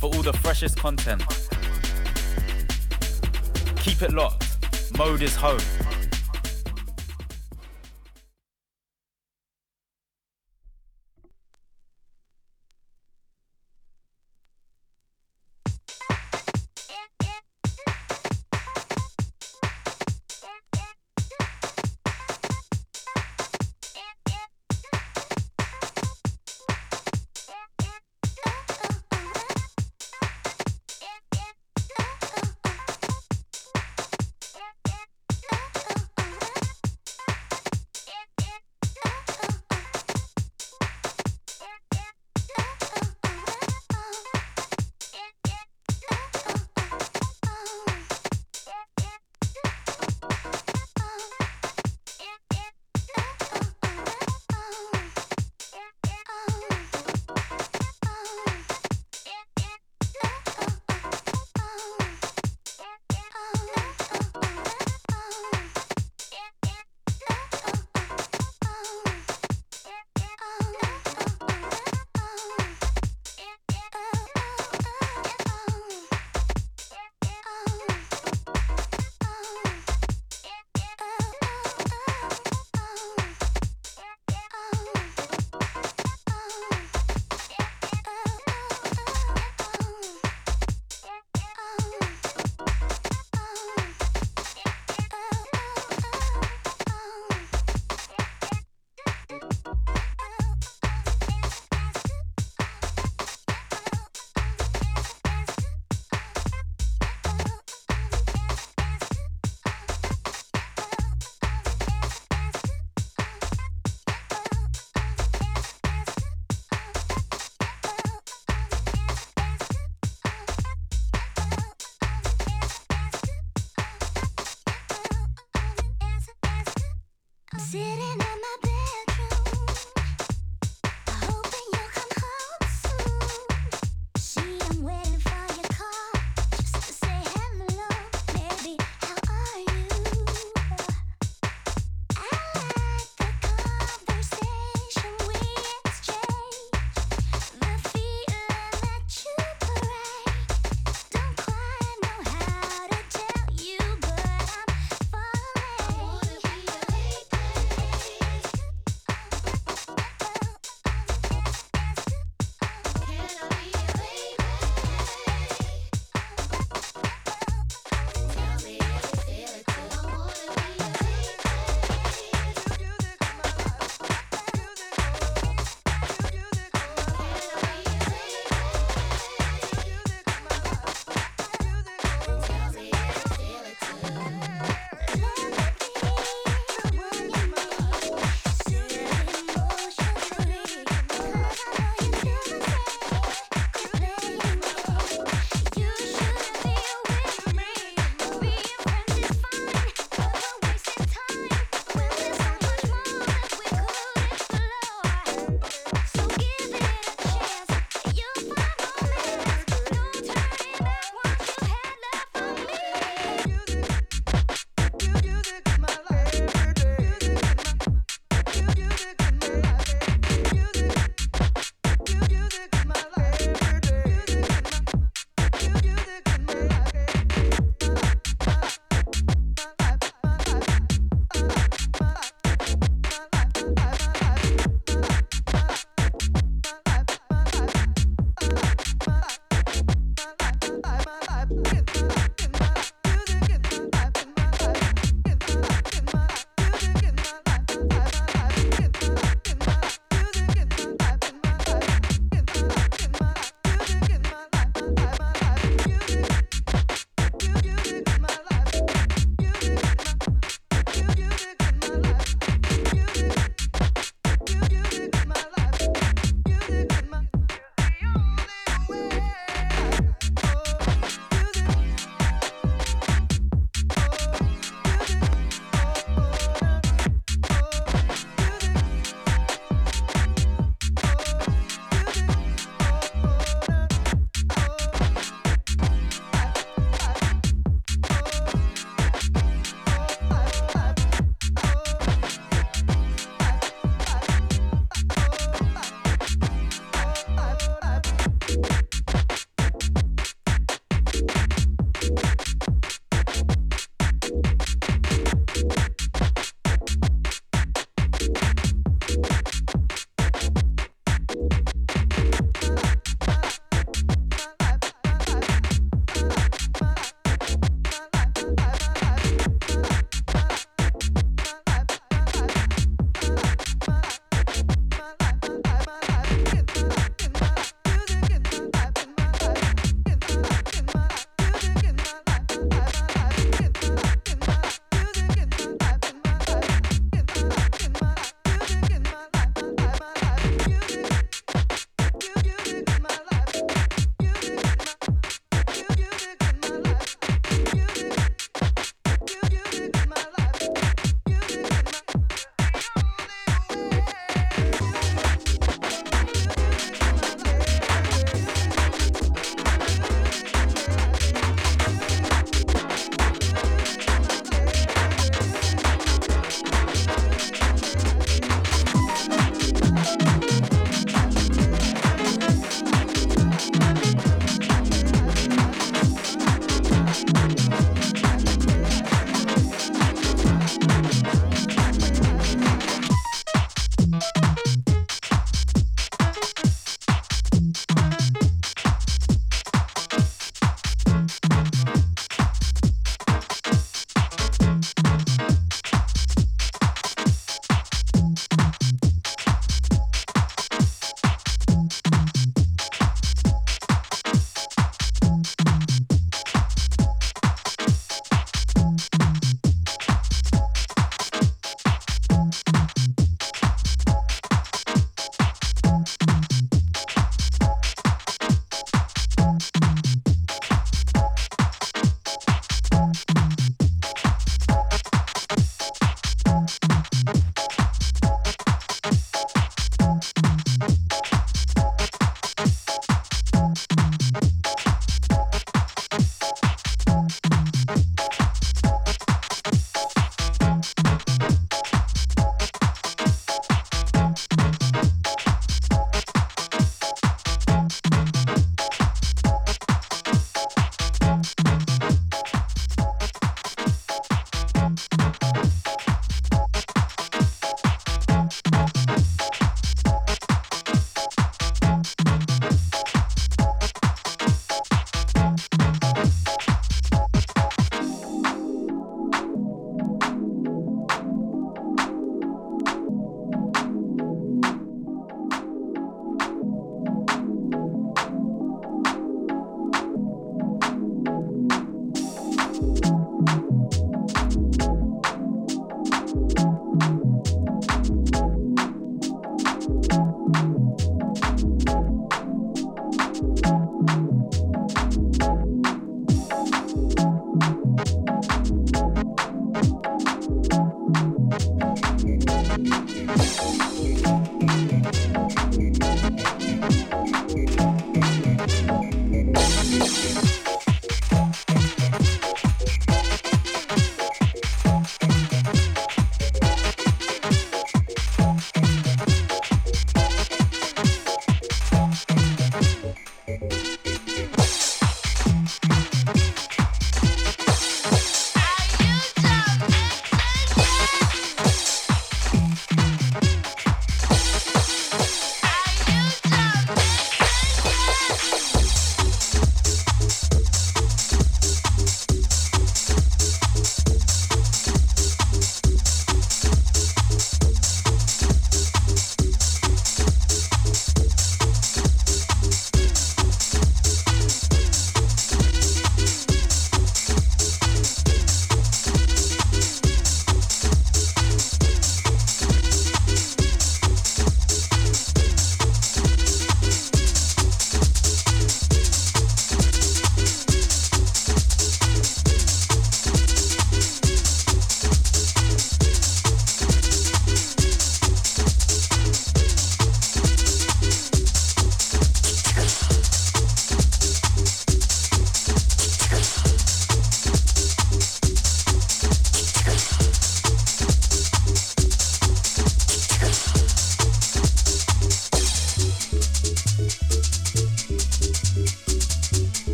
for all the freshest content. Keep it locked. Mode is home.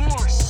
Morse.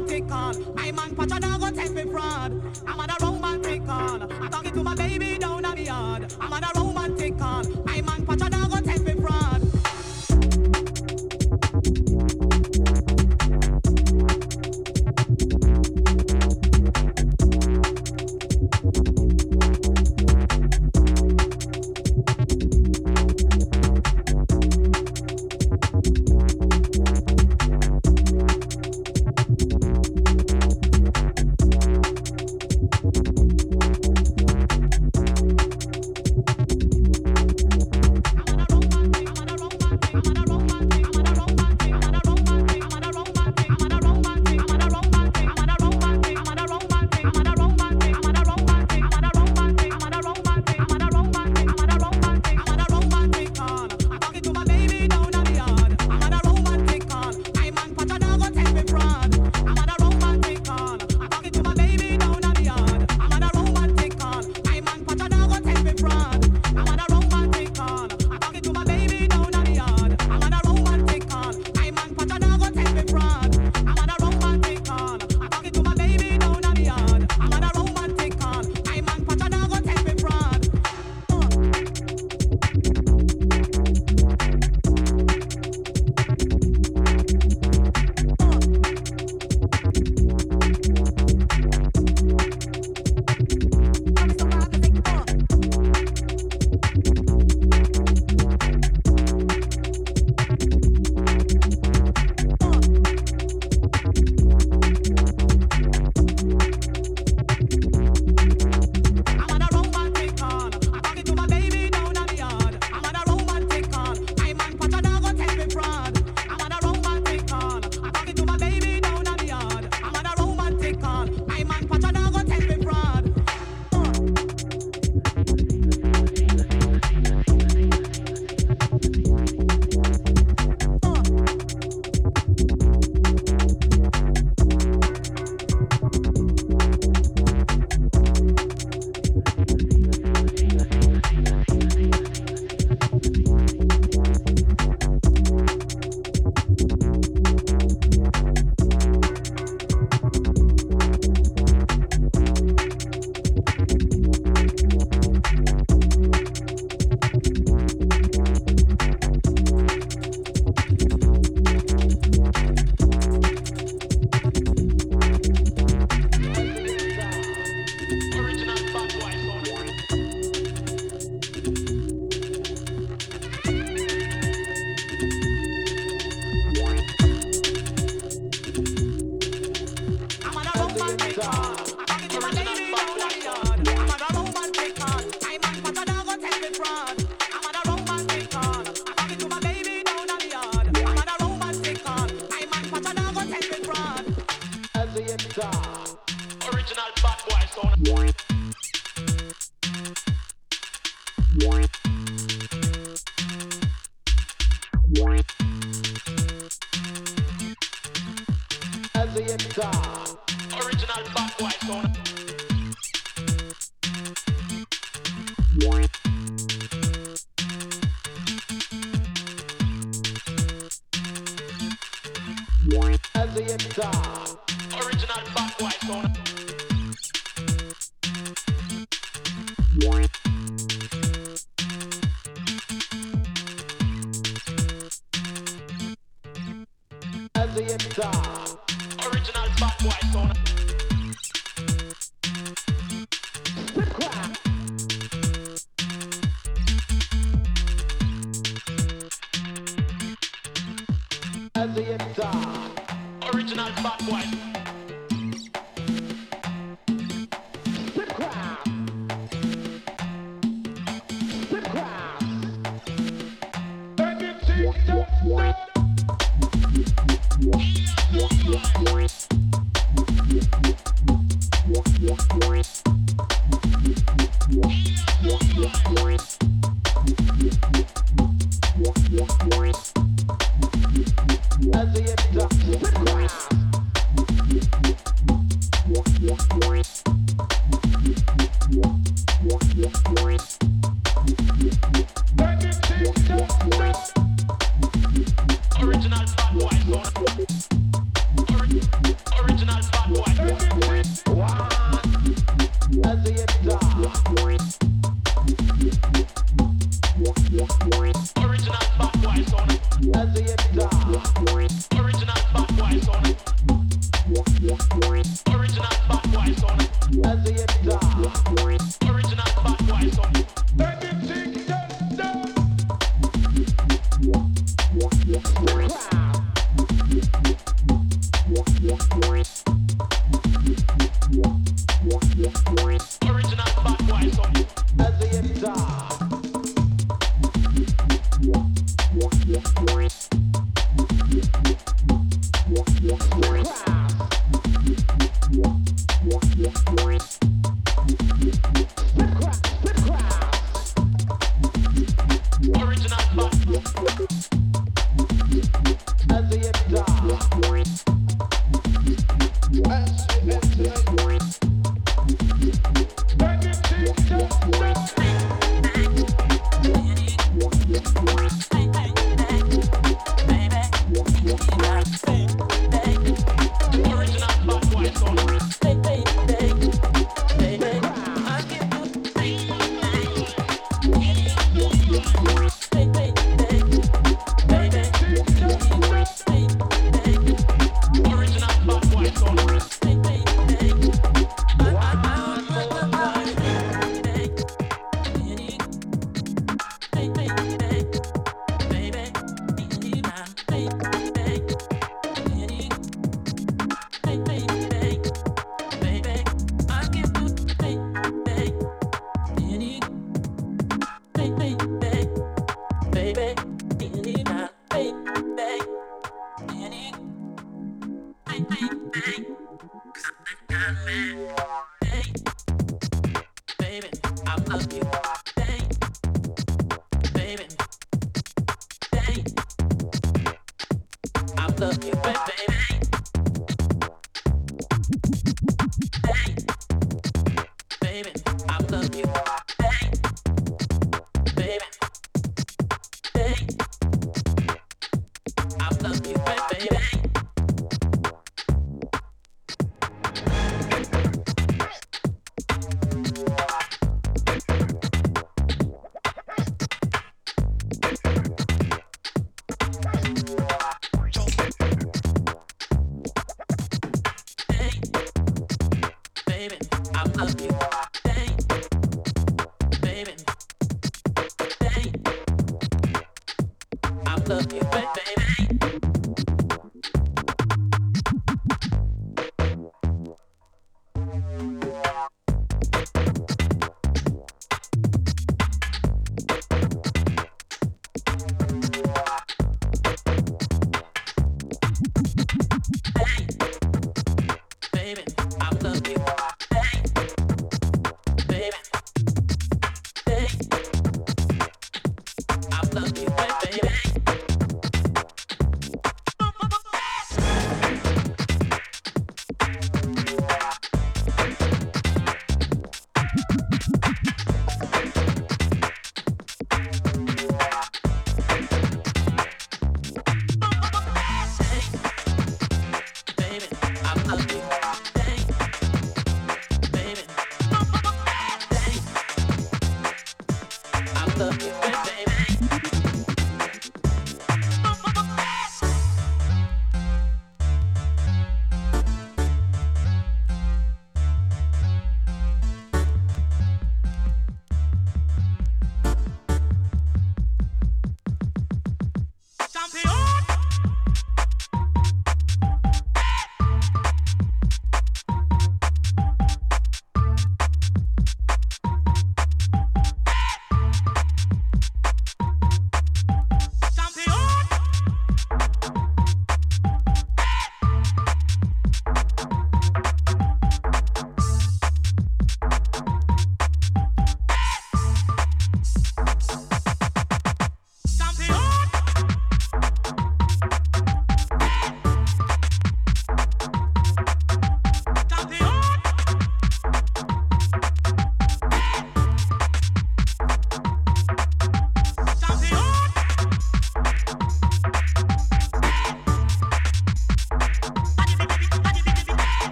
man take on. My man patch a dog go take me fraud. I'm on a romantic on. I talking to my baby down at the yard. I'm on a romantic on.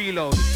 Reload.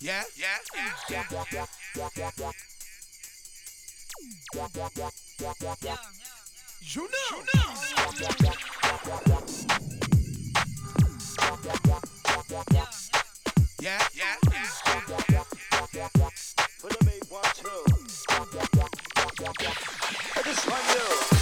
Yeah, yeah, yeah, yeah, yeah. You know, you know. Yeah, yeah, yeah, yeah. Put a big one, two. I just want you.